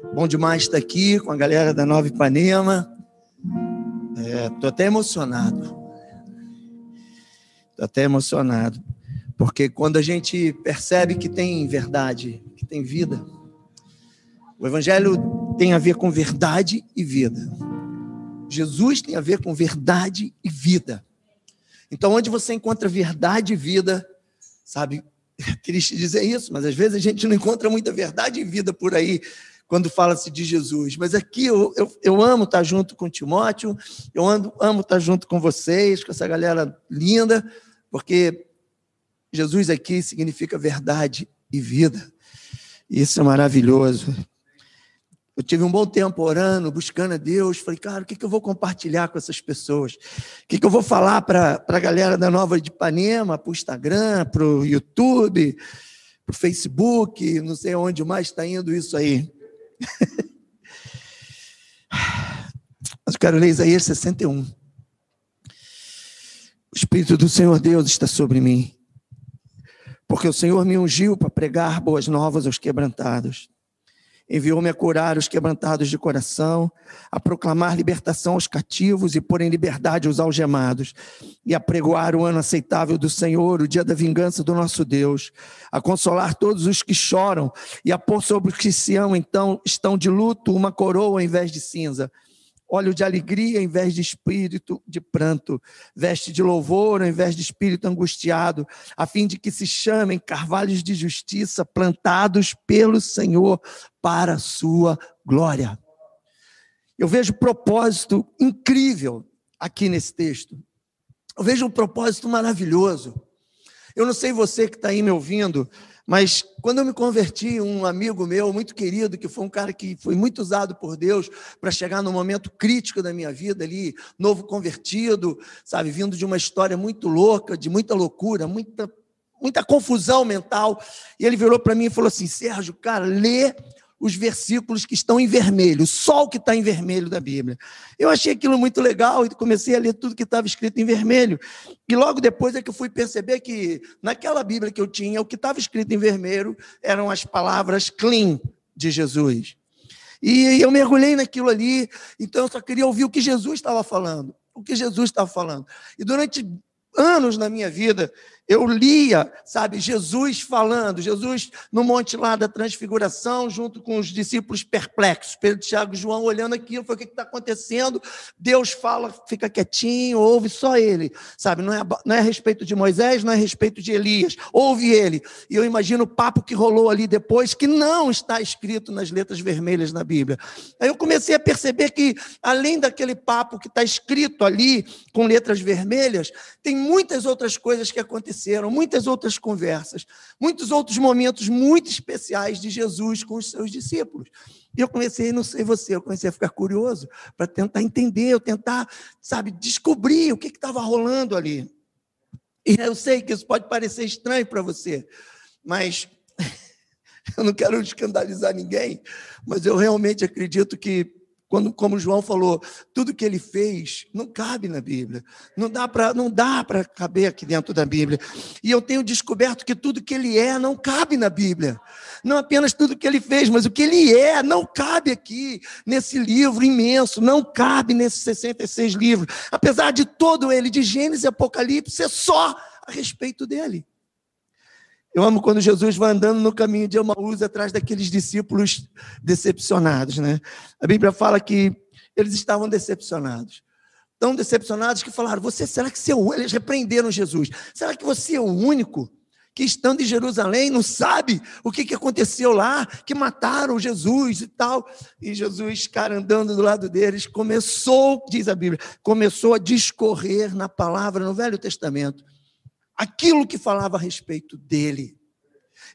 Bom demais estar aqui com a galera da Nova Ipanema. Estou é, até emocionado. Estou até emocionado. Porque quando a gente percebe que tem verdade, que tem vida, o Evangelho tem a ver com verdade e vida. Jesus tem a ver com verdade e vida. Então, onde você encontra verdade e vida, sabe, é triste dizer isso, mas às vezes a gente não encontra muita verdade e vida por aí quando fala-se de Jesus. Mas aqui eu, eu, eu, amo estar junto com Timóteo, eu amo, amo estar junto com vocês, com essa galera linda, porque Jesus aqui significa verdade e vida. Isso é maravilhoso. Eu tive um bom tempo orando, buscando a Deus. Falei, cara, o que, que eu vou compartilhar com essas pessoas? O que, que eu vou falar para a galera da Nova de Ipanema, para o Instagram, para o YouTube, para o Facebook, não sei onde mais está indo isso aí. Mas eu quero ler Isaías 61. O Espírito do Senhor Deus está sobre mim, porque o Senhor me ungiu para pregar boas novas aos quebrantados Enviou-me a curar os quebrantados de coração, a proclamar libertação aos cativos e pôr em liberdade os algemados, e a pregoar o ano aceitável do Senhor, o dia da vingança do nosso Deus, a consolar todos os que choram e a pôr sobre os que se amam, então, estão de luto uma coroa ao invés de cinza óleo de alegria em vez de espírito de pranto, veste de louvor ao invés de espírito angustiado, a fim de que se chamem carvalhos de justiça plantados pelo Senhor para a sua glória. Eu vejo propósito incrível aqui nesse texto. Eu vejo um propósito maravilhoso. Eu não sei você que está aí me ouvindo, mas quando eu me converti, um amigo meu muito querido, que foi um cara que foi muito usado por Deus para chegar no momento crítico da minha vida ali, novo convertido, sabe, vindo de uma história muito louca, de muita loucura, muita muita confusão mental. E ele virou para mim e falou assim: "Sérgio, cara, lê os versículos que estão em vermelho, só o que está em vermelho da Bíblia. Eu achei aquilo muito legal e comecei a ler tudo que estava escrito em vermelho. E logo depois é que eu fui perceber que naquela Bíblia que eu tinha, o que estava escrito em vermelho eram as palavras clean de Jesus. E eu mergulhei naquilo ali, então eu só queria ouvir o que Jesus estava falando. O que Jesus estava falando. E durante anos na minha vida, eu lia, sabe, Jesus falando, Jesus no monte lá da transfiguração, junto com os discípulos perplexos, Pedro, Tiago e João olhando aquilo, foi o que está acontecendo? Deus fala, fica quietinho, ouve só ele, sabe, não é, não é a respeito de Moisés, não é a respeito de Elias, ouve ele. E eu imagino o papo que rolou ali depois, que não está escrito nas letras vermelhas na Bíblia. Aí eu comecei a perceber que, além daquele papo que está escrito ali, com letras vermelhas, tem muitas outras coisas que aconteceram aconteceram, muitas outras conversas, muitos outros momentos muito especiais de Jesus com os seus discípulos. E eu comecei, não sei você, eu comecei a ficar curioso para tentar entender, eu tentar, sabe, descobrir o que estava rolando ali. E eu sei que isso pode parecer estranho para você, mas eu não quero escandalizar ninguém, mas eu realmente acredito que quando, como João falou, tudo que ele fez não cabe na Bíblia. Não dá para não dá para caber aqui dentro da Bíblia. E eu tenho descoberto que tudo que ele é não cabe na Bíblia. Não apenas tudo que ele fez, mas o que ele é não cabe aqui nesse livro imenso, não cabe nesses 66 livros. Apesar de todo ele de Gênesis e Apocalipse é só a respeito dele. Eu amo quando Jesus vai andando no caminho de Emaús atrás daqueles discípulos decepcionados, né? A Bíblia fala que eles estavam decepcionados. Tão decepcionados que falaram: "Você será que você é o eles repreenderam Jesus? Será que você é o único que estando em Jerusalém não sabe o que, que aconteceu lá, que mataram Jesus e tal?" E Jesus, cara, andando do lado deles, começou, diz a Bíblia, começou a discorrer na palavra no Velho Testamento aquilo que falava a respeito dele.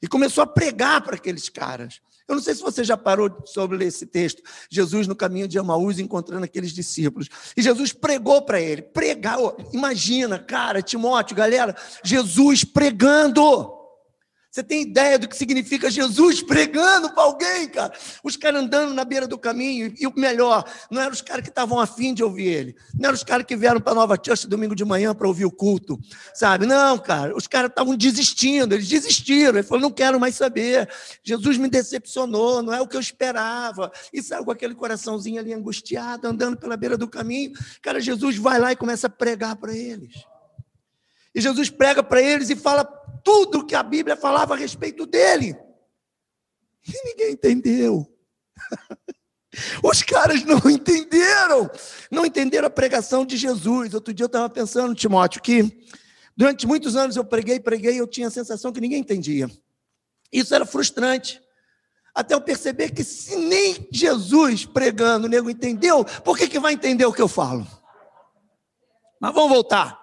E começou a pregar para aqueles caras. Eu não sei se você já parou sobre esse texto. Jesus no caminho de Emaús encontrando aqueles discípulos. E Jesus pregou para ele. Pregar. Imagina, cara, Timóteo, galera, Jesus pregando. Você tem ideia do que significa Jesus pregando para alguém, cara? Os caras andando na beira do caminho, e o melhor, não eram os caras que estavam afim de ouvir ele, não eram os caras que vieram para Nova Church domingo de manhã para ouvir o culto, sabe? Não, cara, os caras estavam desistindo, eles desistiram, ele falou: não quero mais saber, Jesus me decepcionou, não é o que eu esperava, e saiu com aquele coraçãozinho ali angustiado, andando pela beira do caminho, cara, Jesus vai lá e começa a pregar para eles. E Jesus prega para eles e fala tudo que a Bíblia falava a respeito dele. E ninguém entendeu. Os caras não entenderam, não entenderam a pregação de Jesus. Outro dia eu estava pensando, Timóteo, que durante muitos anos eu preguei, preguei, eu tinha a sensação que ninguém entendia. Isso era frustrante. Até eu perceber que se nem Jesus pregando o nego entendeu, por que, que vai entender o que eu falo? Mas vamos voltar.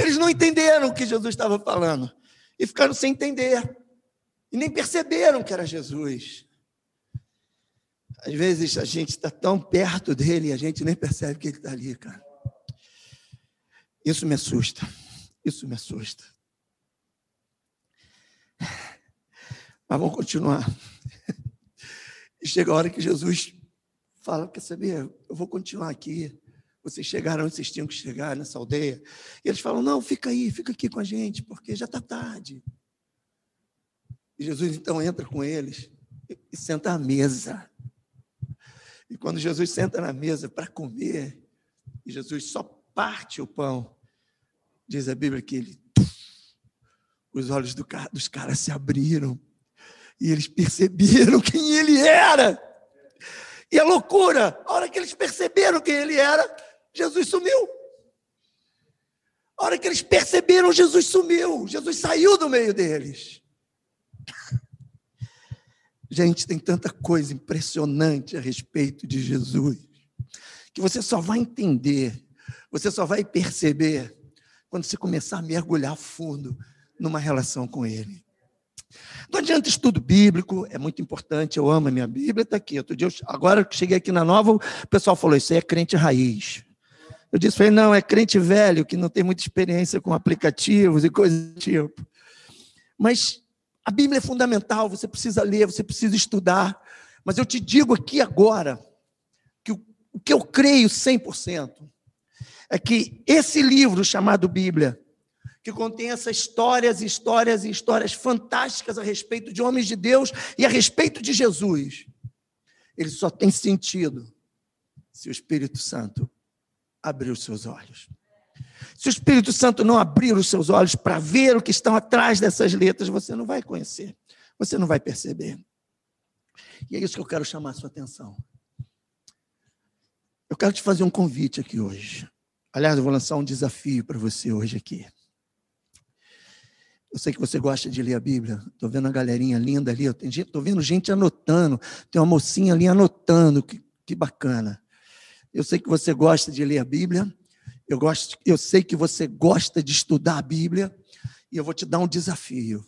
Eles não entenderam o que Jesus estava falando e ficaram sem entender. E nem perceberam que era Jesus. Às vezes a gente está tão perto dele e a gente nem percebe que ele está ali, cara. Isso me assusta. Isso me assusta. Mas vamos continuar. E chega a hora que Jesus fala: Quer saber? Eu vou continuar aqui. Vocês chegaram onde vocês tinham que chegar, nessa aldeia. E eles falam: Não, fica aí, fica aqui com a gente, porque já está tarde. E Jesus então entra com eles e senta à mesa. E quando Jesus senta na mesa para comer, e Jesus só parte o pão, diz a Bíblia que ele, os olhos do, dos caras se abriram e eles perceberam quem ele era. E a loucura, a hora que eles perceberam quem ele era, Jesus sumiu. A hora que eles perceberam, Jesus sumiu. Jesus saiu do meio deles. Gente, tem tanta coisa impressionante a respeito de Jesus que você só vai entender, você só vai perceber quando você começar a mergulhar fundo numa relação com Ele. Não adianta estudo bíblico, é muito importante, eu amo a minha Bíblia, está aqui. Outro dia, agora que cheguei aqui na nova, o pessoal falou: Isso aí é crente raiz. Eu disse ele, não, é crente velho, que não tem muita experiência com aplicativos e coisas do tipo. Mas a Bíblia é fundamental, você precisa ler, você precisa estudar. Mas eu te digo aqui agora, que o, que eu creio 100% é que esse livro chamado Bíblia, que contém essas histórias, histórias e histórias fantásticas a respeito de homens de Deus e a respeito de Jesus, ele só tem sentido se o Espírito Santo abrir os seus olhos. Se o Espírito Santo não abrir os seus olhos para ver o que estão atrás dessas letras, você não vai conhecer, você não vai perceber. E é isso que eu quero chamar a sua atenção. Eu quero te fazer um convite aqui hoje. Aliás, eu vou lançar um desafio para você hoje aqui. Eu sei que você gosta de ler a Bíblia. Estou vendo a galerinha linda ali. Estou vendo gente anotando. Tem uma mocinha ali anotando. Que, que bacana. Eu sei que você gosta de ler a Bíblia. Eu, gosto, eu sei que você gosta de estudar a Bíblia. E eu vou te dar um desafio.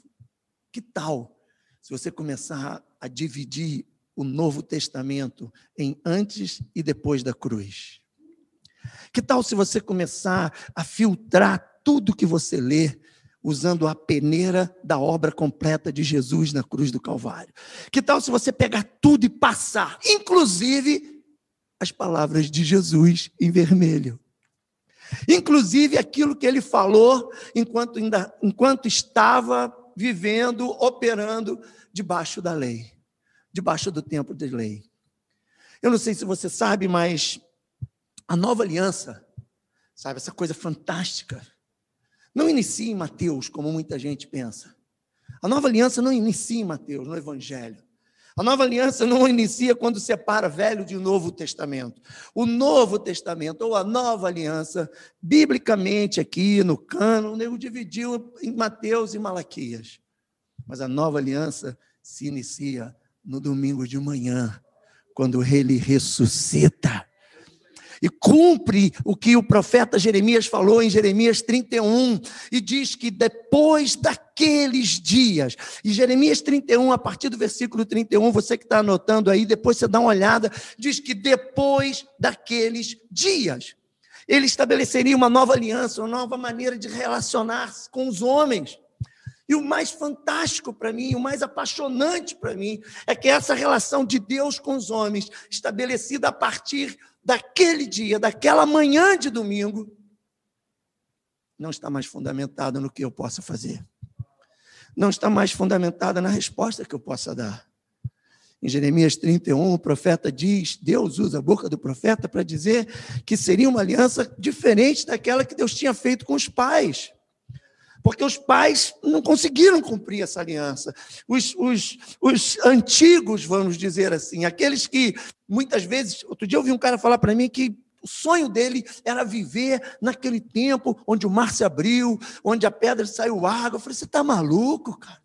Que tal se você começar a dividir o Novo Testamento em antes e depois da cruz? Que tal se você começar a filtrar tudo que você lê usando a peneira da obra completa de Jesus na cruz do Calvário? Que tal se você pegar tudo e passar, inclusive as palavras de Jesus em vermelho. Inclusive aquilo que ele falou enquanto, ainda, enquanto estava vivendo, operando debaixo da lei, debaixo do tempo de lei. Eu não sei se você sabe, mas a nova aliança, sabe, essa coisa fantástica, não inicia em Mateus, como muita gente pensa. A nova aliança não inicia em Mateus, no Evangelho. A nova aliança não inicia quando separa Velho de Novo Testamento. O Novo Testamento, ou a nova aliança, biblicamente aqui no cano, o nego dividiu em Mateus e Malaquias. Mas a nova aliança se inicia no domingo de manhã, quando ele ressuscita e cumpre o que o profeta Jeremias falou em Jeremias 31 e diz que depois daqueles dias, e Jeremias 31, a partir do versículo 31, você que está anotando aí, depois você dá uma olhada, diz que depois daqueles dias, ele estabeleceria uma nova aliança, uma nova maneira de relacionar-se com os homens. E o mais fantástico para mim, o mais apaixonante para mim, é que essa relação de Deus com os homens, estabelecida a partir daquele dia, daquela manhã de domingo, não está mais fundamentada no que eu possa fazer. Não está mais fundamentada na resposta que eu possa dar. Em Jeremias 31, o profeta diz, Deus usa a boca do profeta para dizer que seria uma aliança diferente daquela que Deus tinha feito com os pais. Porque os pais não conseguiram cumprir essa aliança. Os, os, os antigos, vamos dizer assim, aqueles que muitas vezes. Outro dia eu ouvi um cara falar para mim que o sonho dele era viver naquele tempo onde o mar se abriu, onde a pedra saiu água. Eu falei: você está maluco, cara?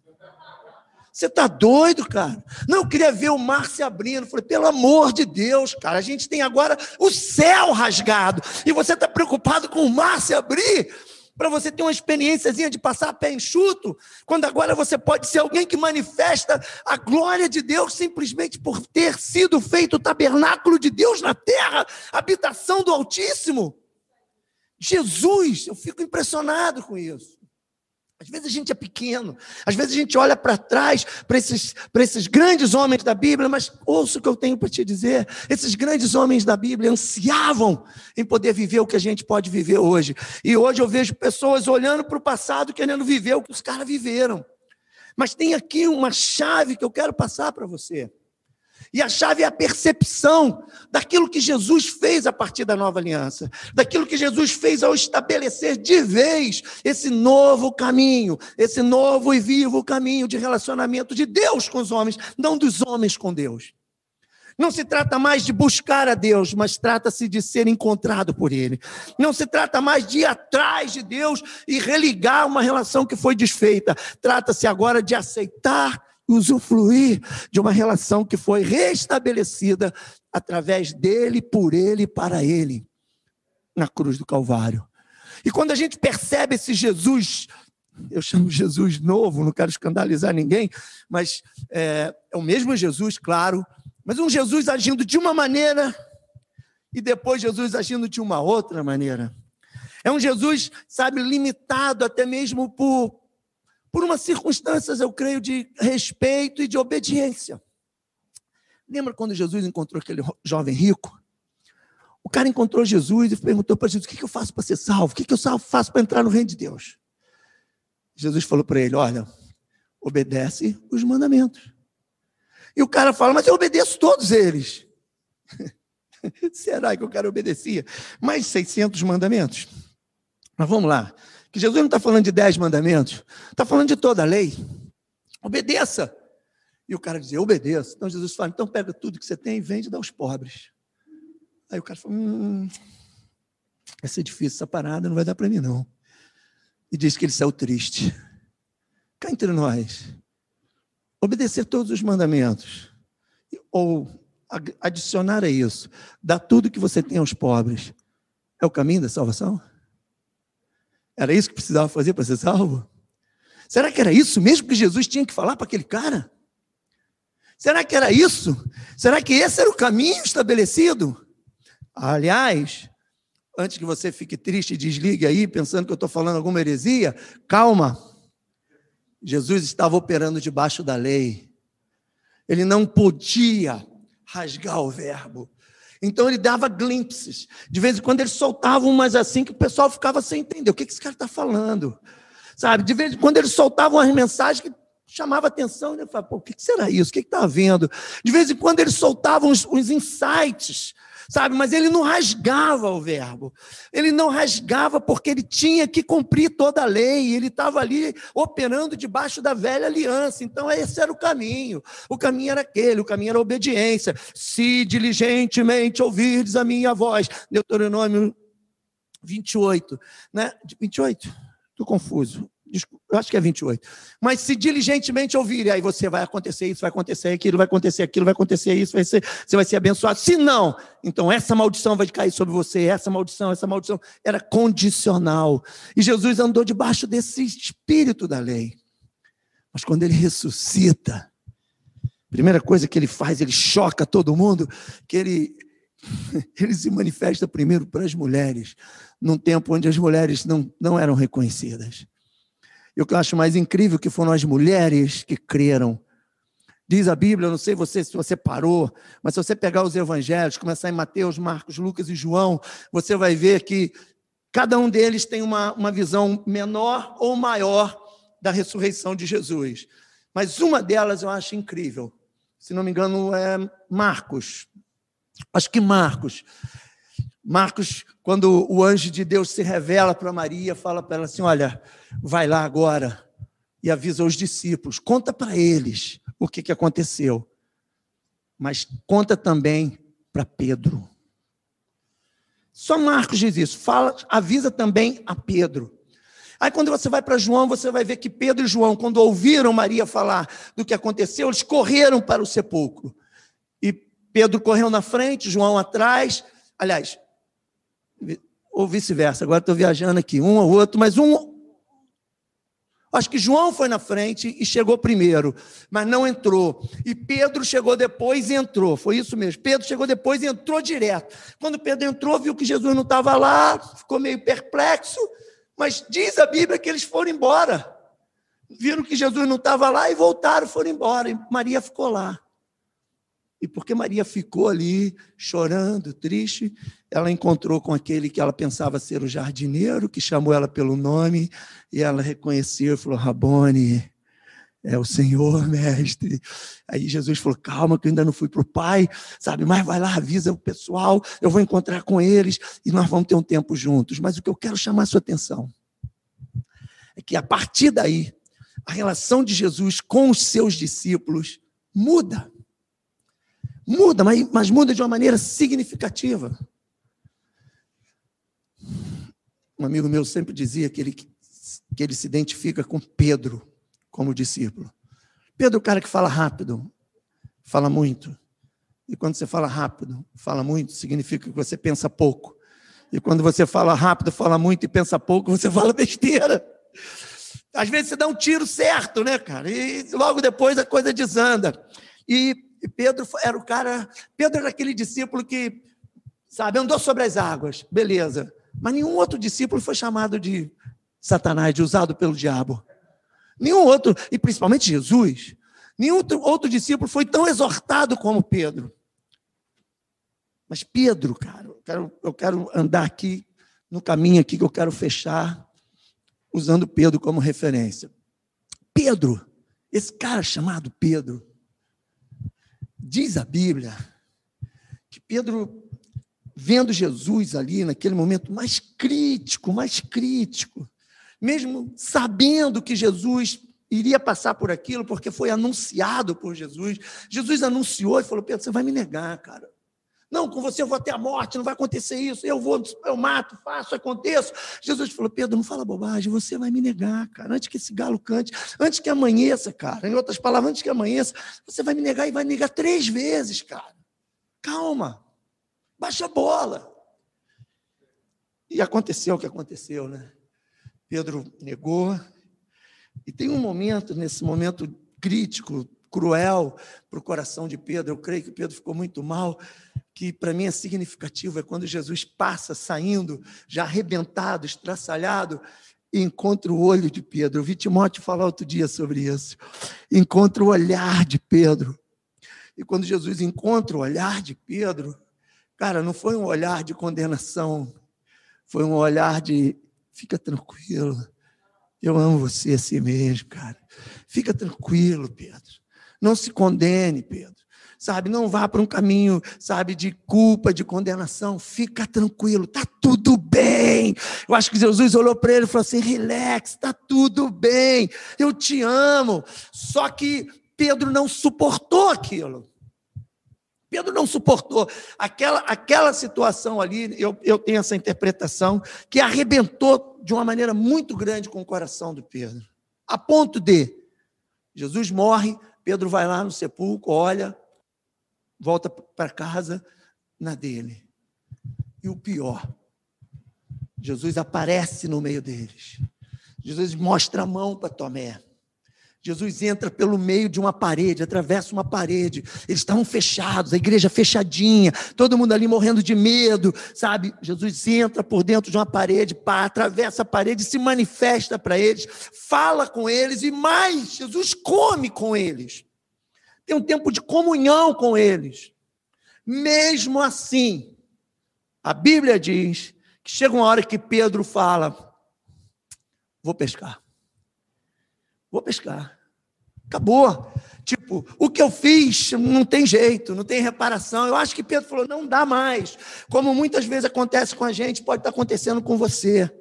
Você está doido, cara? Não, eu queria ver o mar se abrindo. Eu falei, pelo amor de Deus, cara, a gente tem agora o céu rasgado. E você está preocupado com o mar se abrir? Para você ter uma experiênciazinha de passar a pé enxuto, quando agora você pode ser alguém que manifesta a glória de Deus simplesmente por ter sido feito o tabernáculo de Deus na terra, habitação do Altíssimo. Jesus, eu fico impressionado com isso. Às vezes a gente é pequeno, às vezes a gente olha para trás, para esses, esses grandes homens da Bíblia, mas ouça o que eu tenho para te dizer: esses grandes homens da Bíblia ansiavam em poder viver o que a gente pode viver hoje. E hoje eu vejo pessoas olhando para o passado, querendo viver o que os caras viveram. Mas tem aqui uma chave que eu quero passar para você. E a chave é a percepção daquilo que Jesus fez a partir da nova aliança, daquilo que Jesus fez ao estabelecer de vez esse novo caminho, esse novo e vivo caminho de relacionamento de Deus com os homens, não dos homens com Deus. Não se trata mais de buscar a Deus, mas trata-se de ser encontrado por Ele. Não se trata mais de ir atrás de Deus e religar uma relação que foi desfeita. Trata-se agora de aceitar usufruir de uma relação que foi restabelecida através dele, por ele para ele, na cruz do Calvário. E quando a gente percebe esse Jesus, eu chamo Jesus novo, não quero escandalizar ninguém, mas é, é o mesmo Jesus, claro, mas um Jesus agindo de uma maneira e depois Jesus agindo de uma outra maneira. É um Jesus, sabe, limitado até mesmo por por umas circunstâncias, eu creio, de respeito e de obediência. Lembra quando Jesus encontrou aquele jovem rico? O cara encontrou Jesus e perguntou para Jesus: o que eu faço para ser salvo? O que eu faço para entrar no reino de Deus? Jesus falou para ele: olha, obedece os mandamentos. E o cara fala: mas eu obedeço todos eles. Será que o cara obedecia? Mais 600 mandamentos? Mas vamos lá. Que Jesus não está falando de dez mandamentos, está falando de toda a lei. Obedeça. E o cara dizia, obedeça. Então Jesus fala, então pega tudo que você tem e vende e dá aos pobres. Aí o cara falou, hum, vai ser difícil essa parada, não vai dar para mim não. E diz que ele saiu triste. Cá entre nós, obedecer todos os mandamentos, ou adicionar a isso, dar tudo que você tem aos pobres, é o caminho da salvação? Era isso que precisava fazer para ser salvo? Será que era isso mesmo que Jesus tinha que falar para aquele cara? Será que era isso? Será que esse era o caminho estabelecido? Aliás, antes que você fique triste e desligue aí, pensando que eu estou falando alguma heresia, calma. Jesus estava operando debaixo da lei. Ele não podia rasgar o verbo. Então ele dava glimpses. De vez em quando ele soltava umas assim que o pessoal ficava sem entender. O que, esse cara está falando? Sabe? De vez em quando ele soltava umas mensagens que chamava atenção. E ele falava, pô, o que será isso? O que está havendo? De vez em quando ele soltava uns, uns insights sabe? Mas ele não rasgava o verbo. Ele não rasgava porque ele tinha que cumprir toda a lei. Ele estava ali operando debaixo da velha aliança. Então, esse era o caminho. O caminho era aquele, o caminho era a obediência. Se diligentemente ouvirdes a minha voz. Deuteronômio 28, né? 28? Estou confuso eu acho que é 28. Mas se diligentemente ouvir, aí você vai acontecer isso, vai acontecer aquilo, vai acontecer aquilo, vai acontecer isso, vai ser, você vai ser abençoado. Se não, então essa maldição vai cair sobre você, essa maldição, essa maldição era condicional. E Jesus andou debaixo desse espírito da lei. Mas quando ele ressuscita, primeira coisa que ele faz, ele choca todo mundo, que ele ele se manifesta primeiro para as mulheres, num tempo onde as mulheres não, não eram reconhecidas. E o que eu acho mais incrível que foram as mulheres que creram. Diz a Bíblia, não sei você se você parou, mas se você pegar os evangelhos, começar em Mateus, Marcos, Lucas e João, você vai ver que cada um deles tem uma, uma visão menor ou maior da ressurreição de Jesus. Mas uma delas eu acho incrível. Se não me engano, é Marcos. Acho que Marcos. Marcos, quando o anjo de Deus se revela para Maria, fala para ela assim: Olha, vai lá agora e avisa os discípulos, conta para eles o que, que aconteceu. Mas conta também para Pedro. Só Marcos diz isso. Fala, avisa também a Pedro. Aí quando você vai para João, você vai ver que Pedro e João, quando ouviram Maria falar do que aconteceu, eles correram para o sepulcro. E Pedro correu na frente, João atrás. Aliás, ou vice-versa, agora estou viajando aqui, um ou outro, mas um. Acho que João foi na frente e chegou primeiro, mas não entrou. E Pedro chegou depois e entrou. Foi isso mesmo. Pedro chegou depois e entrou direto. Quando Pedro entrou, viu que Jesus não estava lá, ficou meio perplexo mas diz a Bíblia que eles foram embora. Viram que Jesus não estava lá e voltaram, foram embora. E Maria ficou lá. E porque Maria ficou ali, chorando, triste, ela encontrou com aquele que ela pensava ser o jardineiro, que chamou ela pelo nome, e ela reconheceu e falou: Rabone, é o Senhor, mestre. Aí Jesus falou: calma, que eu ainda não fui para o Pai, sabe? Mas vai lá, avisa o pessoal, eu vou encontrar com eles e nós vamos ter um tempo juntos. Mas o que eu quero chamar a sua atenção é que a partir daí, a relação de Jesus com os seus discípulos muda. Muda, mas, mas muda de uma maneira significativa. Um amigo meu sempre dizia que ele, que ele se identifica com Pedro como discípulo. Pedro é o cara que fala rápido, fala muito. E quando você fala rápido, fala muito, significa que você pensa pouco. E quando você fala rápido, fala muito e pensa pouco, você fala besteira. Às vezes você dá um tiro certo, né, cara? E logo depois a coisa desanda. E Pedro era o cara, Pedro era aquele discípulo que, sabe, andou sobre as águas, beleza. Mas nenhum outro discípulo foi chamado de Satanás, de usado pelo diabo. Nenhum outro, e principalmente Jesus, nenhum outro, discípulo foi tão exortado como Pedro. Mas Pedro, cara, eu quero, eu quero andar aqui no caminho aqui que eu quero fechar, usando Pedro como referência. Pedro, esse cara chamado Pedro, diz a Bíblia que Pedro, vendo Jesus ali naquele momento mais crítico, mais crítico, mesmo sabendo que Jesus iria passar por aquilo, porque foi anunciado por Jesus. Jesus anunciou e falou: Pedro, você vai me negar, cara. Não, com você eu vou até a morte, não vai acontecer isso. Eu vou, eu mato, faço, aconteço. Jesus falou: Pedro, não fala bobagem, você vai me negar, cara. Antes que esse galo cante, antes que amanheça, cara. Em outras palavras, antes que amanheça, você vai me negar e vai negar três vezes, cara. Calma, baixa a bola. E aconteceu o que aconteceu, né? Pedro negou. E tem um momento, nesse momento crítico, cruel para o coração de Pedro, eu creio que Pedro ficou muito mal, que para mim é significativo, é quando Jesus passa saindo, já arrebentado, estraçalhado, e encontra o olho de Pedro. Eu vi Timóteo falar outro dia sobre isso. Encontra o olhar de Pedro. E quando Jesus encontra o olhar de Pedro, cara, não foi um olhar de condenação, foi um olhar de Fica tranquilo. Eu amo você assim mesmo, cara. Fica tranquilo, Pedro. Não se condene, Pedro. Sabe, não vá para um caminho, sabe, de culpa, de condenação. Fica tranquilo, tá tudo bem. Eu acho que Jesus olhou para ele e falou assim: relax, tá tudo bem. Eu te amo. Só que Pedro não suportou aquilo. Pedro não suportou aquela, aquela situação ali, eu, eu tenho essa interpretação, que arrebentou de uma maneira muito grande com o coração do Pedro. A ponto de Jesus morre, Pedro vai lá no sepulcro, olha, volta para casa na dele. E o pior, Jesus aparece no meio deles. Jesus mostra a mão para Tomé. Jesus entra pelo meio de uma parede, atravessa uma parede. Eles estavam fechados, a igreja fechadinha, todo mundo ali morrendo de medo, sabe? Jesus entra por dentro de uma parede, pá, atravessa a parede, se manifesta para eles, fala com eles e mais, Jesus come com eles. Tem um tempo de comunhão com eles. Mesmo assim, a Bíblia diz que chega uma hora que Pedro fala: Vou pescar. Vou pescar. Acabou. Tipo, o que eu fiz não tem jeito, não tem reparação. Eu acho que Pedro falou: não dá mais. Como muitas vezes acontece com a gente, pode estar acontecendo com você.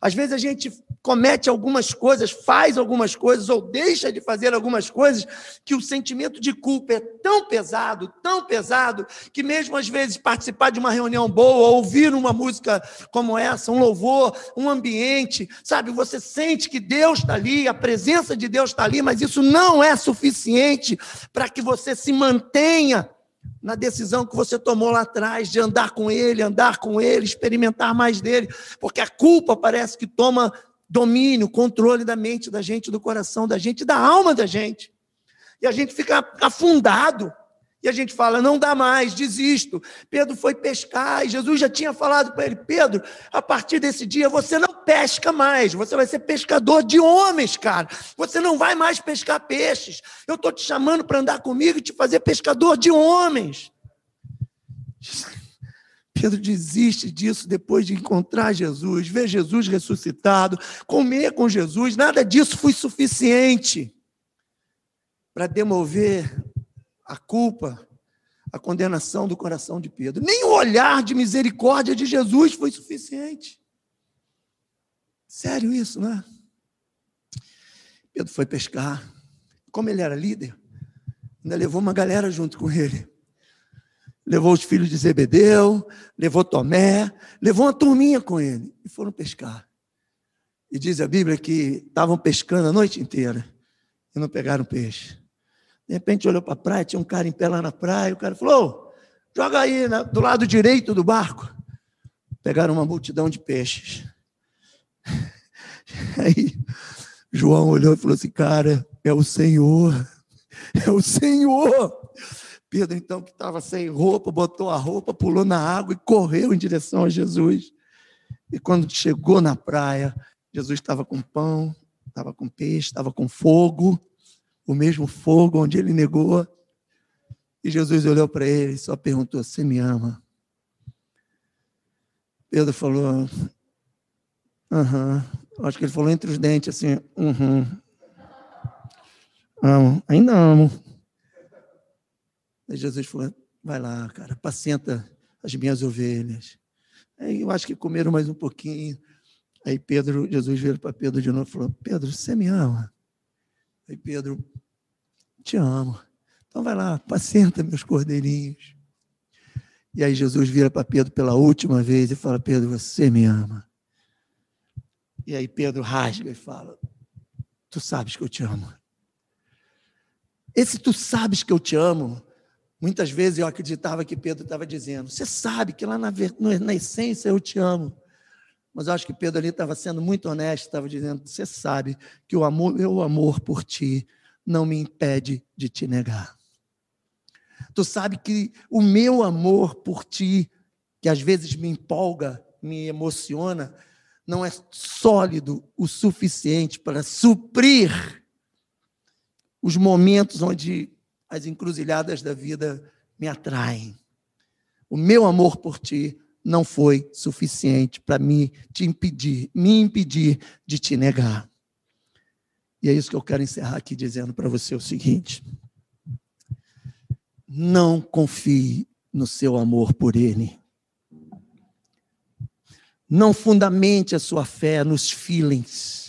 Às vezes a gente comete algumas coisas, faz algumas coisas ou deixa de fazer algumas coisas que o sentimento de culpa é tão pesado, tão pesado, que mesmo às vezes participar de uma reunião boa, ouvir uma música como essa, um louvor, um ambiente, sabe, você sente que Deus está ali, a presença de Deus está ali, mas isso não é suficiente para que você se mantenha na decisão que você tomou lá atrás de andar com ele, andar com ele, experimentar mais dele, porque a culpa parece que toma domínio, controle da mente da gente, do coração da gente, da alma da gente. E a gente fica afundado. E a gente fala, não dá mais, desisto. Pedro foi pescar e Jesus já tinha falado para ele: Pedro, a partir desse dia você não pesca mais, você vai ser pescador de homens, cara. Você não vai mais pescar peixes. Eu estou te chamando para andar comigo e te fazer pescador de homens. Pedro desiste disso depois de encontrar Jesus, ver Jesus ressuscitado, comer com Jesus, nada disso foi suficiente para demover a culpa, a condenação do coração de Pedro. Nem o olhar de misericórdia de Jesus foi suficiente. Sério isso, né? Pedro foi pescar. Como ele era líder, ainda levou uma galera junto com ele levou os filhos de Zebedeu, levou Tomé, levou uma turminha com ele e foram pescar. E diz a Bíblia que estavam pescando a noite inteira e não pegaram peixe. De repente olhou para a praia, tinha um cara em pé lá na praia, o cara falou: joga aí né, do lado direito do barco. Pegaram uma multidão de peixes. Aí João olhou e falou assim: cara, é o Senhor, é o Senhor. Pedro, então, que estava sem roupa, botou a roupa, pulou na água e correu em direção a Jesus. E quando chegou na praia, Jesus estava com pão, estava com peixe, estava com fogo, o mesmo fogo onde ele negou. E Jesus olhou para ele e só perguntou: Você me ama? Pedro falou: Aham. Acho que ele falou entre os dentes assim: Uhum. Amo, ainda amo. Aí Jesus falou: vai lá, cara, pacienta as minhas ovelhas. Aí eu acho que comeram mais um pouquinho. Aí Pedro, Jesus veio para Pedro de novo e falou: Pedro, você me ama? Aí Pedro, te amo. Então vai lá, pacienta meus cordeirinhos. E aí Jesus vira para Pedro pela última vez e fala: Pedro, você me ama. E aí Pedro rasga e fala: Tu sabes que eu te amo. Esse tu sabes que eu te amo Muitas vezes eu acreditava que Pedro estava dizendo: Você sabe que lá na, na essência eu te amo. Mas eu acho que Pedro ali estava sendo muito honesto, estava dizendo: Você sabe que o amor, meu amor por ti não me impede de te negar. Tu sabe que o meu amor por ti, que às vezes me empolga, me emociona, não é sólido o suficiente para suprir os momentos onde as encruzilhadas da vida me atraem. O meu amor por ti não foi suficiente para me te impedir, me impedir de te negar. E é isso que eu quero encerrar aqui dizendo para você o seguinte: não confie no seu amor por ele. Não fundamente a sua fé nos feelings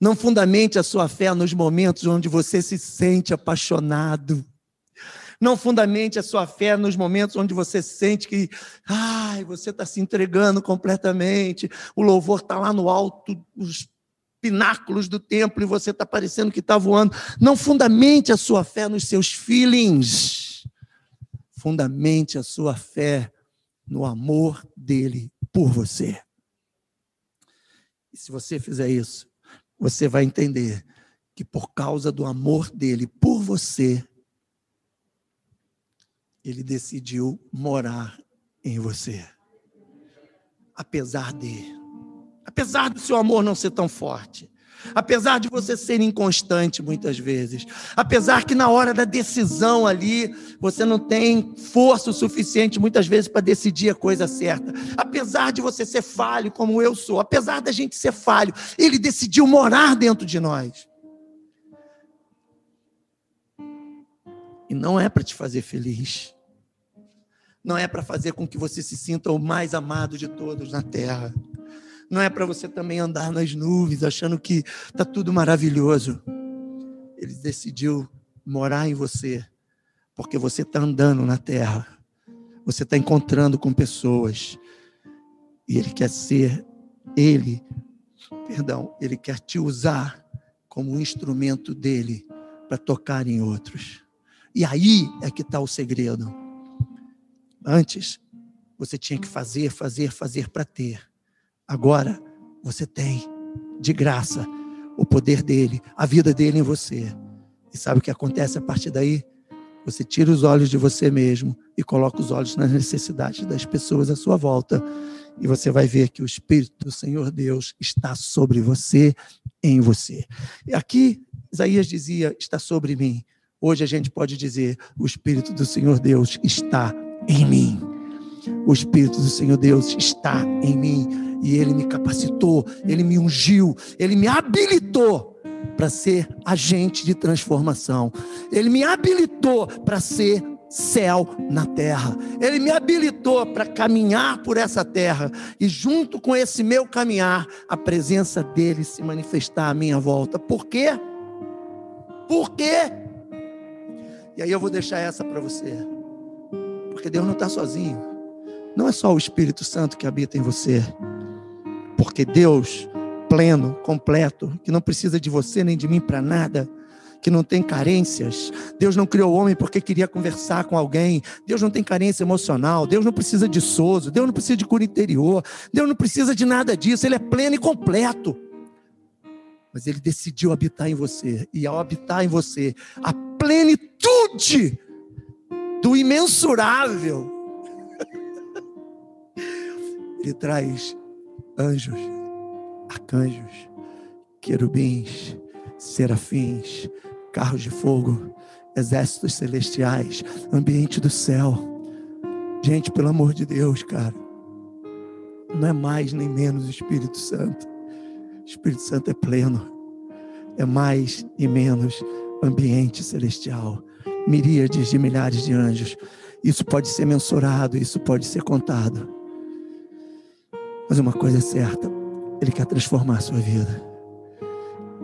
não fundamente a sua fé nos momentos onde você se sente apaixonado. Não fundamente a sua fé nos momentos onde você sente que, ai, você está se entregando completamente, o louvor está lá no alto, os pináculos do templo e você está parecendo que está voando. Não fundamente a sua fé nos seus feelings. Fundamente a sua fé no amor dele por você. E se você fizer isso, você vai entender que por causa do amor dele por você, ele decidiu morar em você. Apesar de, apesar do seu amor não ser tão forte, apesar de você ser inconstante muitas vezes, apesar que na hora da decisão ali você não tem força o suficiente muitas vezes para decidir a coisa certa, apesar de você ser falho como eu sou, apesar da gente ser falho, ele decidiu morar dentro de nós. E não é para te fazer feliz. Não é para fazer com que você se sinta o mais amado de todos na terra. Não é para você também andar nas nuvens achando que está tudo maravilhoso. Ele decidiu morar em você, porque você está andando na terra. Você está encontrando com pessoas. E Ele quer ser, Ele, perdão, Ele quer te usar como um instrumento dele para tocar em outros. E aí é que está o segredo. Antes, você tinha que fazer, fazer, fazer para ter. Agora, você tem, de graça, o poder dele, a vida dele em você. E sabe o que acontece a partir daí? Você tira os olhos de você mesmo e coloca os olhos nas necessidades das pessoas à sua volta. E você vai ver que o Espírito do Senhor Deus está sobre você, em você. E aqui, Isaías dizia: está sobre mim. Hoje a gente pode dizer: o Espírito do Senhor Deus está em mim. O Espírito do Senhor Deus está em mim e ele me capacitou, ele me ungiu, ele me habilitou para ser agente de transformação. Ele me habilitou para ser céu na terra. Ele me habilitou para caminhar por essa terra e junto com esse meu caminhar, a presença dele se manifestar à minha volta. Por quê? Por quê? E aí eu vou deixar essa para você. Porque Deus não está sozinho. Não é só o Espírito Santo que habita em você. Porque Deus, pleno, completo, que não precisa de você nem de mim para nada, que não tem carências. Deus não criou o homem porque queria conversar com alguém. Deus não tem carência emocional. Deus não precisa de sozo. Deus não precisa de cura interior. Deus não precisa de nada disso. Ele é pleno e completo mas ele decidiu habitar em você. E ao habitar em você, a plenitude do imensurável, ele traz anjos, arcanjos, querubins, serafins, carros de fogo, exércitos celestiais, ambiente do céu. Gente, pelo amor de Deus, cara, não é mais nem menos o Espírito Santo. Espírito Santo é pleno, é mais e menos ambiente celestial, miríades de milhares de anjos. Isso pode ser mensurado, isso pode ser contado. Mas uma coisa é certa: Ele quer transformar a sua vida.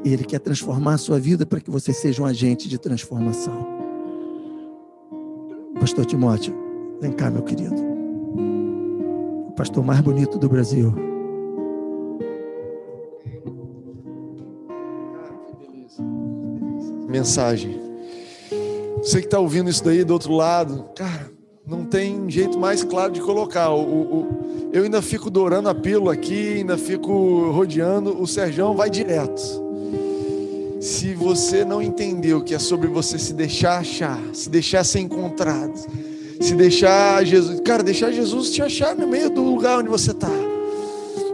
E Ele quer transformar a sua vida para que você seja um agente de transformação. Pastor Timóteo, vem cá, meu querido. O pastor mais bonito do Brasil. Mensagem. Você que está ouvindo isso daí do outro lado, cara, não tem jeito mais claro de colocar. O, o, eu ainda fico dourando a pílula aqui, ainda fico rodeando, o Serjão vai direto. Se você não entendeu que é sobre você se deixar achar, se deixar ser encontrado, se deixar Jesus, cara, deixar Jesus te achar no meio do lugar onde você está.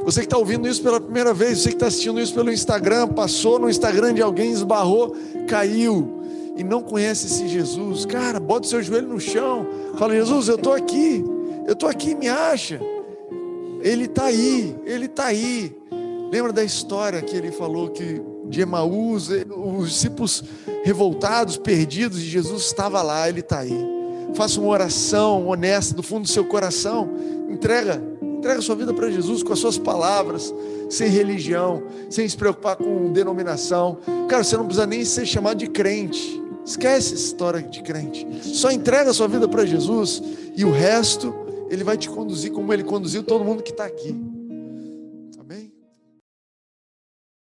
Você que está ouvindo isso pela primeira vez, você que está assistindo isso pelo Instagram, passou no Instagram de alguém, esbarrou, caiu e não conhece esse Jesus, cara, bota o seu joelho no chão, fala: Jesus, eu estou aqui, eu estou aqui, me acha. Ele está aí, ele está aí. Lembra da história que ele falou que de Emaús, os discípulos revoltados, perdidos, e Jesus estava lá, ele está aí. Faça uma oração honesta do fundo do seu coração, entrega Entrega sua vida para Jesus com as suas palavras, sem religião, sem se preocupar com denominação. Cara, você não precisa nem ser chamado de crente. Esquece essa história de crente. Só entrega sua vida para Jesus e o resto ele vai te conduzir como ele conduziu todo mundo que está aqui.